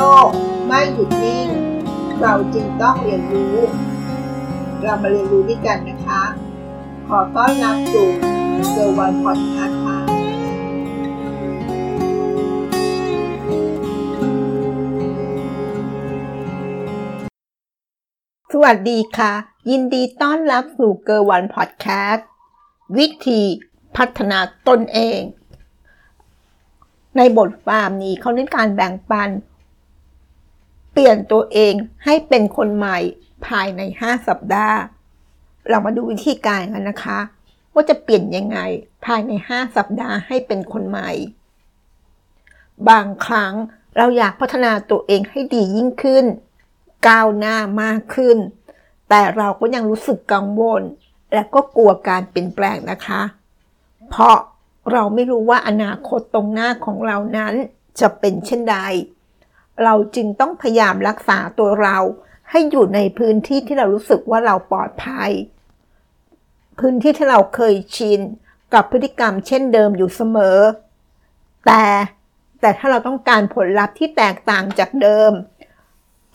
โลก ไม่หยุดนิ่ง เราจึงต้องเรียนรู้ เรามาเรียนรู้ด้วยกันนะคะ ขอต้อนรับสู่เซอร์วันพอดคาส์ค่ะสวัสดีค่ะ ยินดีต้อนรับสู่เกอร์วันพอดแคสต์วิธีพัฒนาตนเอง ในบทความนี้เขาเน้นการแบ่งปัน ลี่ยนตัวเองให้เป็นคนใหม่ภายใน 5 สัปดาห์ เรามาดูวิธีการกันนะคะ ว่าจะเปลี่ยนยังไงภายใน 5 สัปดาห์ให้เป็นคนใหม่ บางครั้งเราอยากพัฒนาตัวเองให้ดียิ่งขึ้น ก้าวหน้ามากขึ้น แต่เราก็ยังรู้สึกกังวล และก็กลัวการเปลี่ยนแปลงนะคะ เพราะเราไม่รู้ว่าอนาคตตรงหน้าของเรานั้นจะเป็นเช่นใด เราจึงต้องพยายามรักษาตัวเรา ให้อยู่ในพื้นที่ที่เรารู้สึกว่าเราปลอดภัย พื้นที่ที่เราเคยชินกับพฤติกรรมเช่นเดิมอยู่เสมอ แต่แต่ถ้าเราต้องการผลลัพธ์ที่แตกต่างจากเดิม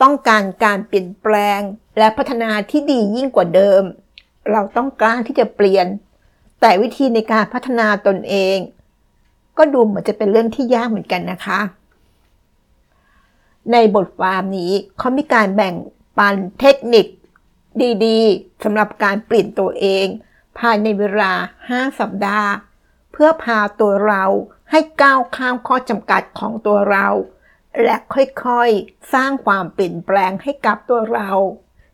ต้องการการเปลี่ยนแปลงและพัฒนาที่ดียิ่งกว่าเดิม เราต้องกล้าที่จะเปลี่ยน แต่วิธีในการพัฒนาตนเอง ก็ดูเหมือนจะเป็นเรื่องที่ยากเหมือนกันนะคะ ในบทความนี้เขามีการแบ่งปันเทคนิคดีๆสำหรับการเปลี่ยนตัวเอง ภายในเวลา 5 สัปดาห์ เพื่อพาตัวเราให้ก้าวข้ามข้อจำกัดของตัวเรา และค่อยๆ สร้างความเปลี่ยนแปลงให้กับตัวเรา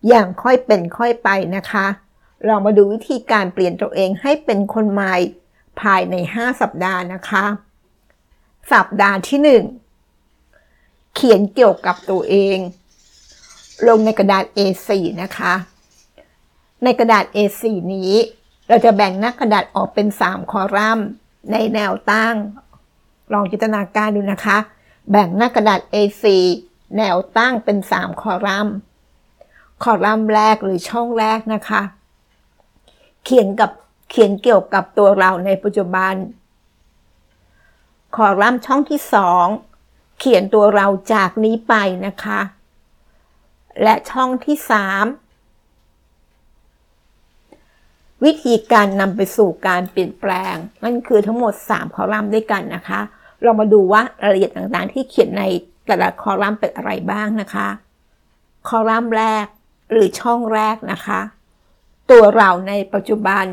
อย่างค่อยเป็นค่อยไปนะคะ เรามาดูวิธีการเปลี่ยนตัวเองให้เป็นคนใหม่ ภายใน 5 สัปดาห์นะคะ สัปดาห์ที่ 1 เขียนเกี่ยวกับตัวเอง ลงในกระดาษ A4 นะคะ ในกระดาษ A4 นี้ เราจะแบ่งหน้ากระดาษออกเป็น 3 คอลัมน์ ในแนวตั้ง ลองจินตนาการดูนะคะ แบ่งหน้ากระดาษ A4 แนวตั้งเป็น 3 คอลัมน์ คอลัมน์แรกหรือช่องแรกนะคะ เขียนกับเขียนเกี่ยวกับตัวเราในปัจจุบัน คอลัมน์ช่องที่ 2 เขียนตัวเราจากนี้ไปนะคะ และช่องที่ 3 วิธีการนำไปสู่การเปลี่ยนแปลง นั่นคือทั้งหมด 3 คอลัมน์ด้วยกันนะคะ เรามาดูว่ารายละเอียดต่างๆ ที่เขียนในแต่ละคอลัมน์เป็นอะไรบ้างนะคะ คอลัมน์แรกหรือช่องแรกนะคะ ตัวเราในปัจจุบัน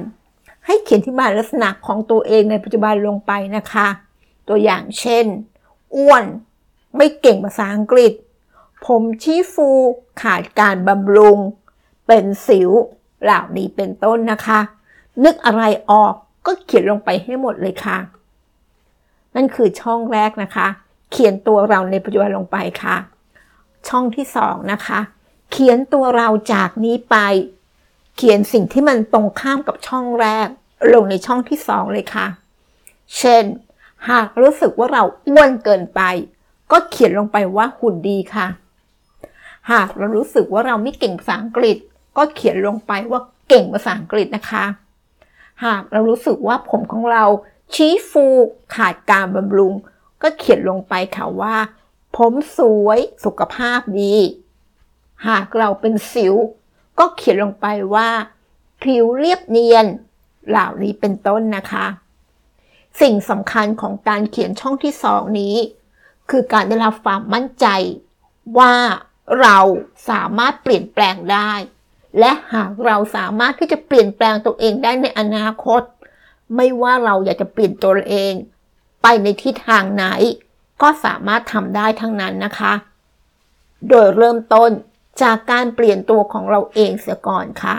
ให้เขียนที่บานลักษณะของตัวเองในปัจจุบันลงไปนะคะ ตัวอย่างเช่น อ้วน ไม่เก่งภาษาอังกฤษ ผมชี้ฟูขาดการบำรุง เป็นสิวเหล่านี้เป็นต้นนะคะ นึกอะไรออกก็เขียนลงไปให้หมดเลยค่ะ นั่นคือช่องแรกนะคะ เขียนตัวเราในปัจจุบันลงไปค่ะ ช่องที่สองนะคะ เขียนตัวเราจากนี้ไป เขียนสิ่งที่มันตรงข้ามกับช่องแรก ลงในช่องที่สองเลยค่ะ เช่น หากรู้สึกว่าเราอ้วนเกินไป ก็เขียนลงไปว่าหุ่นดีค่ะ หากเรารู้สึกว่าเราไม่เก่งภาษาอังกฤษ ก็เขียนลงไปว่าเก่งภาษาอังกฤษนะคะ หากเรารู้สึกว่าผมของเราชี้ฟูขาดการบำรุง ก็เขียนลงไปค่ะว่า ผมสวยสุขภาพดี หากเราเป็นสิว ก็เขียนลงไปว่า ผิวเรียบเนียน เหล่านี้เป็นต้นนะคะ สิ่งสำคัญของการเขียนช่องที่สองนี้ คือการได้รับความมั่นใจ ว่าเราสามารถเปลี่ยนแปลงได้ และหากเราสามารถที่จะเปลี่ยนแปลงตัวเองได้ในอนาคต ไม่ว่าเราอยากจะเปลี่ยนตัวเอง ไปในทิศทางไหน ก็สามารถทำได้ทั้งนั้นนะคะ โดยเริ่มต้นจากการเปลี่ยนตัวของเราเองเสียก่อนค่ะ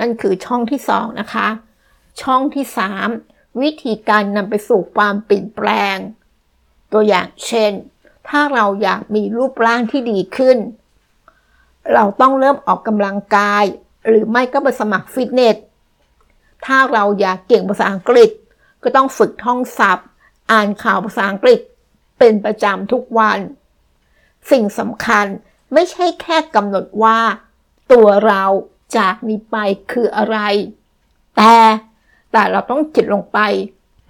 นั่นคือช่องที่สองนะคะ ช่องที่สามวิธีการนำไปสู่ความเปลี่ยนแปลง ตัวอย่างเช่น ถ้าเราอยากมีรูปร่างที่ดีขึ้น เราต้องเริ่มออกกำลังกาย หรือไม่ก็ไปสมัครฟิตเนส ถ้าเราอยากเก่งภาษาอังกฤษ ก็ต้องฝึกท่องศัพท์ อ่านข่าวภาษาอังกฤษเป็นประจำทุกวัน สิ่งสำคัญไม่ใช่แค่กำหนดว่า ตัวเราจากนี้ไปคืออะไร แต่แต่เราต้องจิตลงไป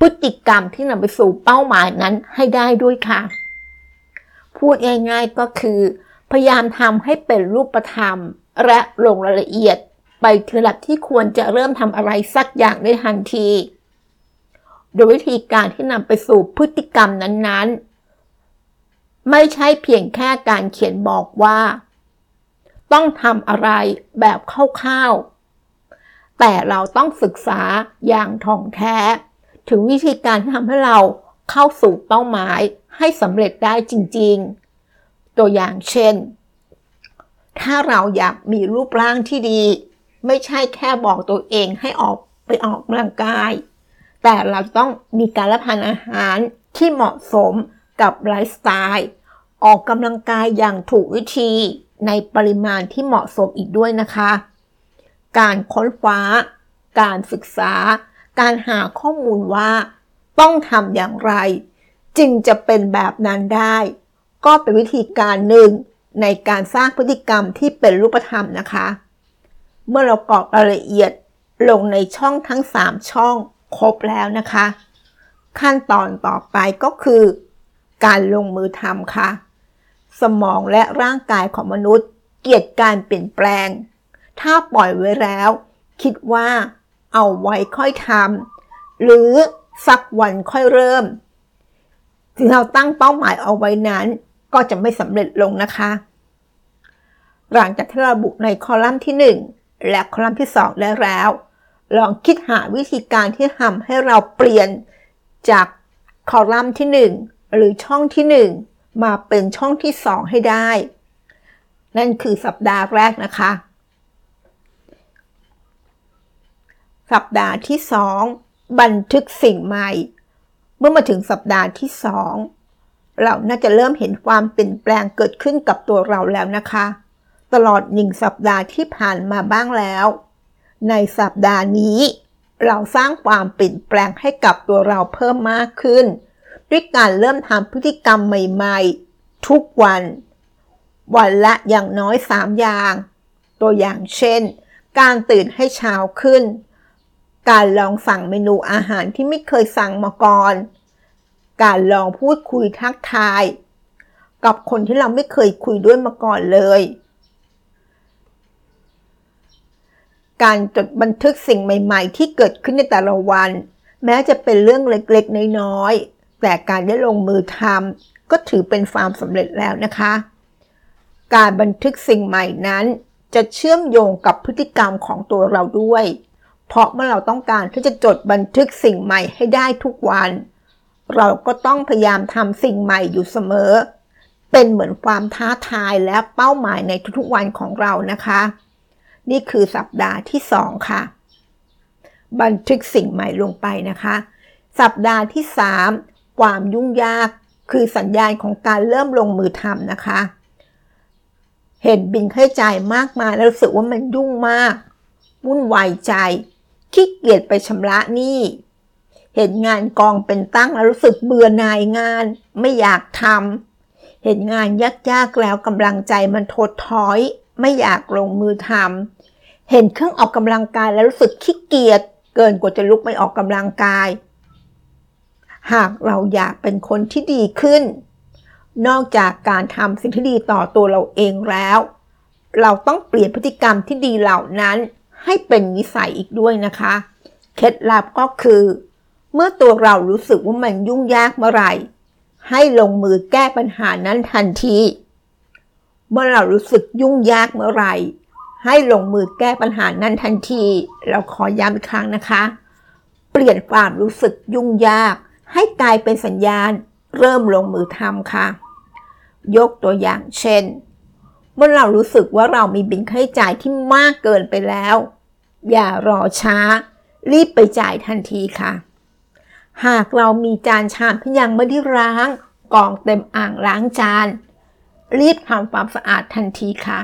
พฤติกรรมที่นำไปสู่เป้าหมายนั้นให้ได้ด้วยค่ะ พูดง่ายๆก็คือ พยายามทำให้เป็นรูปธรรม และลงรายละเอียด ไปถึงระดับที่ควรจะเริ่มทำอะไรสักอย่างได้ทันที โดยวิธีการที่นำไปสู่พฤติกรรมนั้นๆ ไม่ใช่เพียงแค่การเขียนบอกว่า ต้องทำอะไรแบบคร่าวๆแต่เราต้องศึกษาอย่างท่องแท้ ถึงวิธีการที่ทำให้เราเข้าสู่เป้าหมายให้สำเร็จได้จริงๆ ตัวอย่างเช่น ถ้าเราอยากมีรูปร่างที่ดี ไม่ใช่แค่บอกตัวเองให้ออกไปออกกำลังกาย แต่เราต้องมีการรับประทานอาหารที่เหมาะสมกับไลฟ์สไตล์ออกกำลังกายอย่างถูกวิธีในปริมาณที่เหมาะสมอีกด้วยนะคะ การค้นคว้า การศึกษา การหาข้อมูลว่า ต้องทำอย่างไร จึงจะเป็นแบบนั้นได้ ก็เป็นวิธีการหนึ่งในการสร้างพฤติกรรมที่เป็นรูปธรรมนะคะ เมื่อเรากรอกรายละเอียดลงในช่องทั้ง 3 ช่องครบแล้วนะคะ ขั้นตอนต่อไปก็คือ การลงมือทำค่ะ สมองและร่างกายของมนุษย์ เกียดการเปลี่ยนแปลง ถ้าปล่อยไว้แล้ว คิดว่า เอาไว้ค่อยทำหรือสักวันค่อยเริ่ม ถึงเราตั้งเป้าหมายเอาไว้นั้น ก็จะไม่สำเร็จลงนะคะ หลังจากที่เราบุกในคอลัมน์ที่ 1 และคอลัมน์ที่ 2 ได้แล้ว ลองคิดหาวิธีการที่ทำให้เราเปลี่ยนจากคอลัมน์ที่ 1 หรือช่องที่ 1 มาเป็นช่องที่ 2 ให้ได้ นั่นคือสัปดาห์แรกนะคะ สัปดาห์ที่ 2 บันทึกสิ่งใหม่ เมื่อมาถึงสัปดาห์ที่สองเราน่าจะเริ่มเห็นความเปลี่ยนแปลงเกิดขึ้นกับตัวเราแล้วนะคะ ตลอดหนึ่งสัปดาห์ที่ผ่านมาบ้างแล้ว ในสัปดาห์นี้ เราสร้างความเปลี่ยนแปลงให้กับตัวเราเพิ่มมากขึ้น ด้วยการเริ่มทำพฤติกรรมใหม่ ๆ ทุกวัน วันละอย่างน้อย 3 อย่าง ตัวอย่างเช่น การตื่นให้เช้าขึ้น การลองสั่งเมนูอาหารที่ไม่เคยสั่งมาก่อน การลองพูดคุยทักทาย กับคนที่เราไม่เคยคุยด้วยมาก่อนเลย การจดบันทึกสิ่งใหม่ ๆ ที่เกิดขึ้นในแต่ละวัน แม้จะเป็นเรื่องเล็กๆ น้อยๆ แต่การได้ลงมือทำก็ถือเป็นความสำเร็จแล้วนะคะ การบันทึกสิ่งใหม่นั้นจะเชื่อมโยงกับพฤติกรรมของตัวเราด้วย เพราะเมื่อเราต้องการที่จะจดบันทึกสิ่งใหม่ให้ได้ทุกวัน เราก็ต้องพยายามทำสิ่งใหม่อยู่เสมอ เป็นเหมือนความท้าทายและเป้าหมายในทุกๆวันของเรานะคะ นี่คือสัปดาห์ที่ 2 ค่ะ บันทึกสิ่งใหม่ลงไปนะคะ สัปดาห์ที่ 3 ความยุ่งยากคือสัญญาณของการเริ่มลงมือทำนะคะ เห็นบินค่าใช้จ่ายมากมายแล้วรู้สึกว่ามันยุ่งมากวุ่นวายใจ ขี้เกียจไปชำระหนี้ เห็นงานกองเป็นตั้งแล้วรู้สึกเบื่อหน่ายงาน ไม่อยากทำ เห็นงานยากๆแล้วกำลังใจมันทดถอย ไม่อยากลงมือทำ เห็นเครื่องออกกำลังกายแล้วรู้สึกขี้เกียจเกินกว่าจะลุกไปออกกำลังกาย หากเราอยากเป็นคนที่ดีขึ้น นอกจากการทำสิ่งที่ดีต่อตัวเราเองแล้ว เราต้องเปลี่ยนพฤติกรรมที่ดีเหล่านั้น ให้เป็นนิสัยอีกด้วยนะคะ เคล็ดลับก็คือ เมื่อตัวเรารู้สึกว่ามันยุ่งยากเมื่อไหร่ ให้ลงมือแก้ปัญหานั้นทันที เมื่อเรารู้สึกยุ่งยากเมื่อไหร่ ให้ลงมือแก้ปัญหานั้นทันที เราขอย้ำอีกครั้งนะคะ เปลี่ยนความรู้สึกยุ่งยาก ให้กลายเป็นสัญญาณ เริ่มลงมือทำค่ะ ยกตัวอย่างเช่น เมื่อเรารู้สึกว่าเรามีบินค่าใช้จ่ายที่มากเกินไปแล้ว อย่ารอช้า รีบไปจ่ายทันทีค่ะ หากเรามีจานชามที่ยังไม่ได้ล้างกองเต็มอ่างล้างจาน รีบทำความสะอาดทันทีค่ะ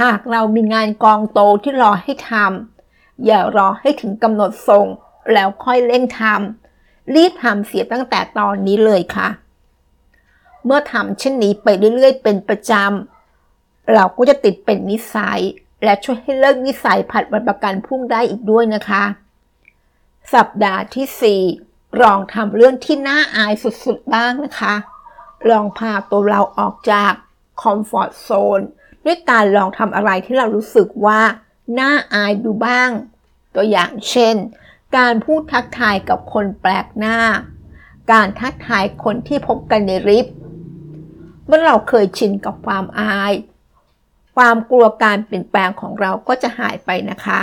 หากเรามีงานกองโตที่รอให้ทำอย่ารอให้ถึงกำหนดส่งแล้วค่อยเร่งทำรีบทำเสียตั้งแต่ตอนนี้เลยค่ะ เมื่อทำเช่นนี้ไปเรื่อยๆ เป็นประจำ เราก็จะติดเป็นนิสัย และช่วยให้เลิกนิสัยผัดวันประกันพรุ่งได้อีกด้วยนะคะ สัปดาห์ที่ 4 ลองทำเรื่องที่น่าอายสุดๆบ้างนะคะ ลองพาตัวเราออกจากคอมฟอร์ทโซนด้วยการลองทำอะไรที่เรารู้สึกว่าน่าอายดูบ้าง ตัวอย่างเช่น การพูดทักทายกับคนแปลกหน้า การทักทายคนที่พบกันในลิฟต์เมื่อเราเคยชินกับความอาย ความกลัวการเปลี่ยนแปลงของเราก็จะหายไปนะคะ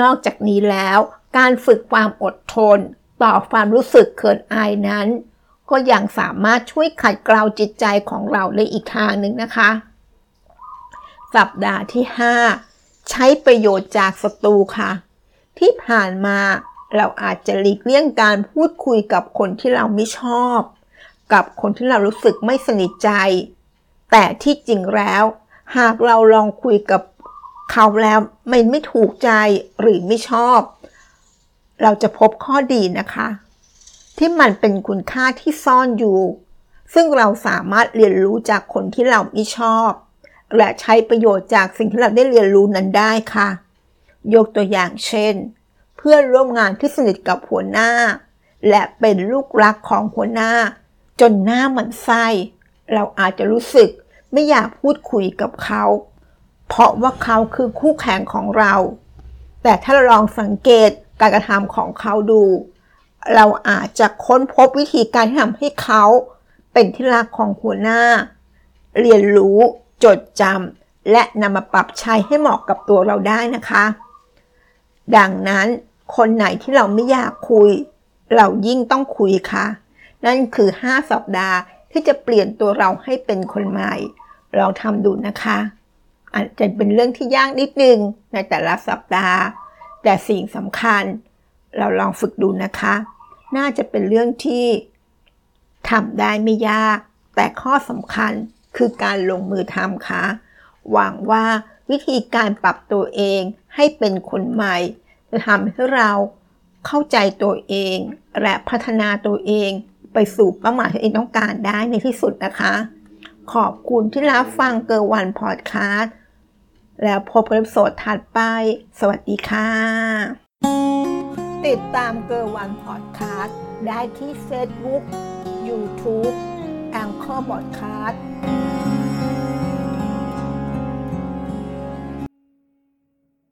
นอกจากนี้แล้วการฝึกความอดทน ต่อความรู้สึกเขินอายนั้น ก็ยังสามารถช่วยขัดเกลาจิตใจของเราในอีกทางหนึ่งนะคะ สัปดาห์ที่ 5 ใช้ประโยชน์จากศัตรูค่ะ ที่ผ่านมาเราอาจจะหลีกเลี่ยงการพูดคุยกับคนที่เราไม่ชอบ กับคนที่เรารู้สึกไม่สนิทใจ แต่ที่จริงแล้ว หากเราลองคุยกับเขาแล้วมันไม่ถูกใจหรือไม่ชอบ เราจะพบข้อดีนะคะ ที่มันเป็นคุณค่าที่ซ่อนอยู่ ซึ่งเราสามารถเรียนรู้จากคนที่เราไม่ชอบ และใช้ประโยชน์จากสิ่งที่เราได้เรียนรู้นั้นได้ค่ะ ยกตัวอย่างเช่น เพื่อนร่วมงานที่สนิทกับหัวหน้า และเป็นลูกรักของหัวหน้า จนหน้าหมันไส้เราอาจจะรู้สึก ไม่อยากพูดคุยกับเขา เพราะว่าเขาคือคู่แข่งของเรา แต่ถ้าเราลองสังเกตการกระทำของเขาดู เราอาจจะค้นพบวิธีการที่ทำให้เขาเป็นที่รักของหัวหน้า เรียนรู้ จดจำและนำมาปรับใช้ให้เหมาะกับตัวเราได้นะคะ ดังนั้นคนไหนที่เราไม่อยากคุย เรายิ่งต้องคุยค่ะ นั่นคือ 5 สัปดาห์ที่จะเปลี่ยนตัวเราให้เป็นคนใหม่ ลองทำดูนะคะ อาจจะเป็นเรื่องที่ยากนิดนึงในแต่ละสัปดาห์ แต่สิ่งสำคัญ เราลองฝึกดูนะคะ น่าจะเป็นเรื่องที่ทำได้ไม่ยาก แต่ข้อสำคัญคือการลงมือทำค่ะ หวังว่าวิธีการปรับตัวเองให้เป็นคนใหม่ จะทำให้เราเข้าใจตัวเอง และพัฒนาตัวเอง ไปสู่เป้าหมายที่เองต้องการได้ในที่สุดนะคะ ขอบคุณที่รับฟังเกอร์วันพอดคาสต์แล้วพบกันในโสดถัดไป สวัสดีค่ะ ติดตามเกอร์วันพอดคาสต์ได้ที่เฟซบุ๊กยูทูบแองเกอร์บอดคาสต์